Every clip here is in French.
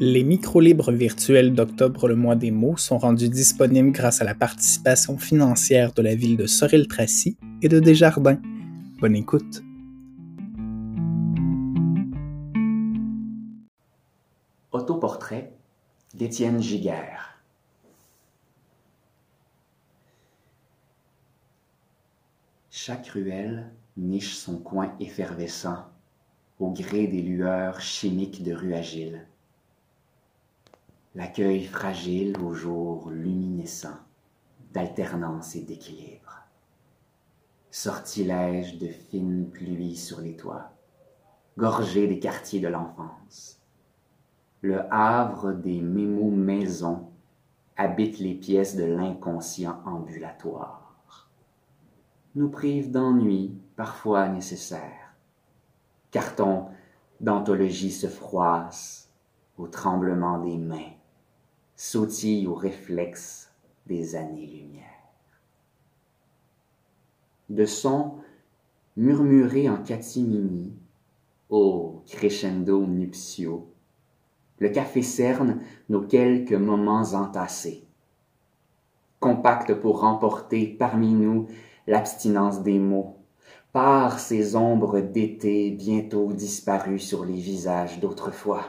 Les micro-libres virtuels d'octobre le mois des mots sont rendus disponibles grâce à la participation financière de la ville de Sorel-Tracy et de Desjardins. Bonne écoute. Autoportrait d'Étienne Giguère. Chaque ruelle niche son coin effervescent au gré des lueurs chimiques de rue agile. L'accueil fragile au jour luminescent d'alternance et d'équilibre. Sortilège de fines pluies sur les toits, gorgé des quartiers de l'enfance. Le havre des mémos maisons habite les pièces de l'inconscient ambulatoire. Nous prive d'ennuis parfois nécessaires. Carton d'anthologie se froisse au tremblement des mains, sautille au réflexe des années-lumière. De sons murmurés en catimini, ô crescendo nuptiaux, le café cerne nos quelques moments entassés. Compacte pour remporter parmi nous l'abstinence des mots, par ces ombres d'été bientôt disparues sur les visages d'autrefois.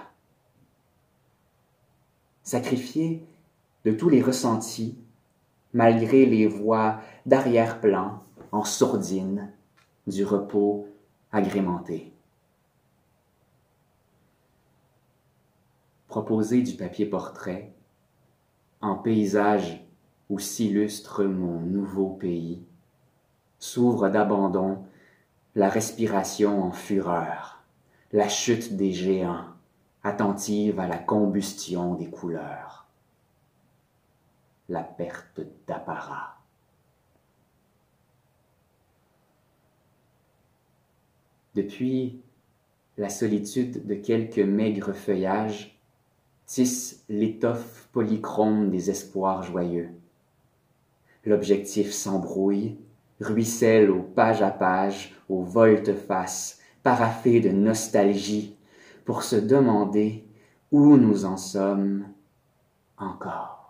Sacrifié de tous les ressentis, malgré les voix d'arrière-plan en sourdine du repos agrémenté. Proposer du papier portrait en paysage où s'illustre mon nouveau pays, s'ouvre d'abandon la respiration en fureur, la chute des géants, attentive à la combustion des couleurs, la perte d'apparat. Depuis la solitude de quelques maigres feuillages, tisse l'étoffe polychrome des espoirs joyeux. L'objectif s'embrouille, ruisselle au page à page, aux volte-face, paraffé de nostalgie, pour se demander où nous en sommes encore.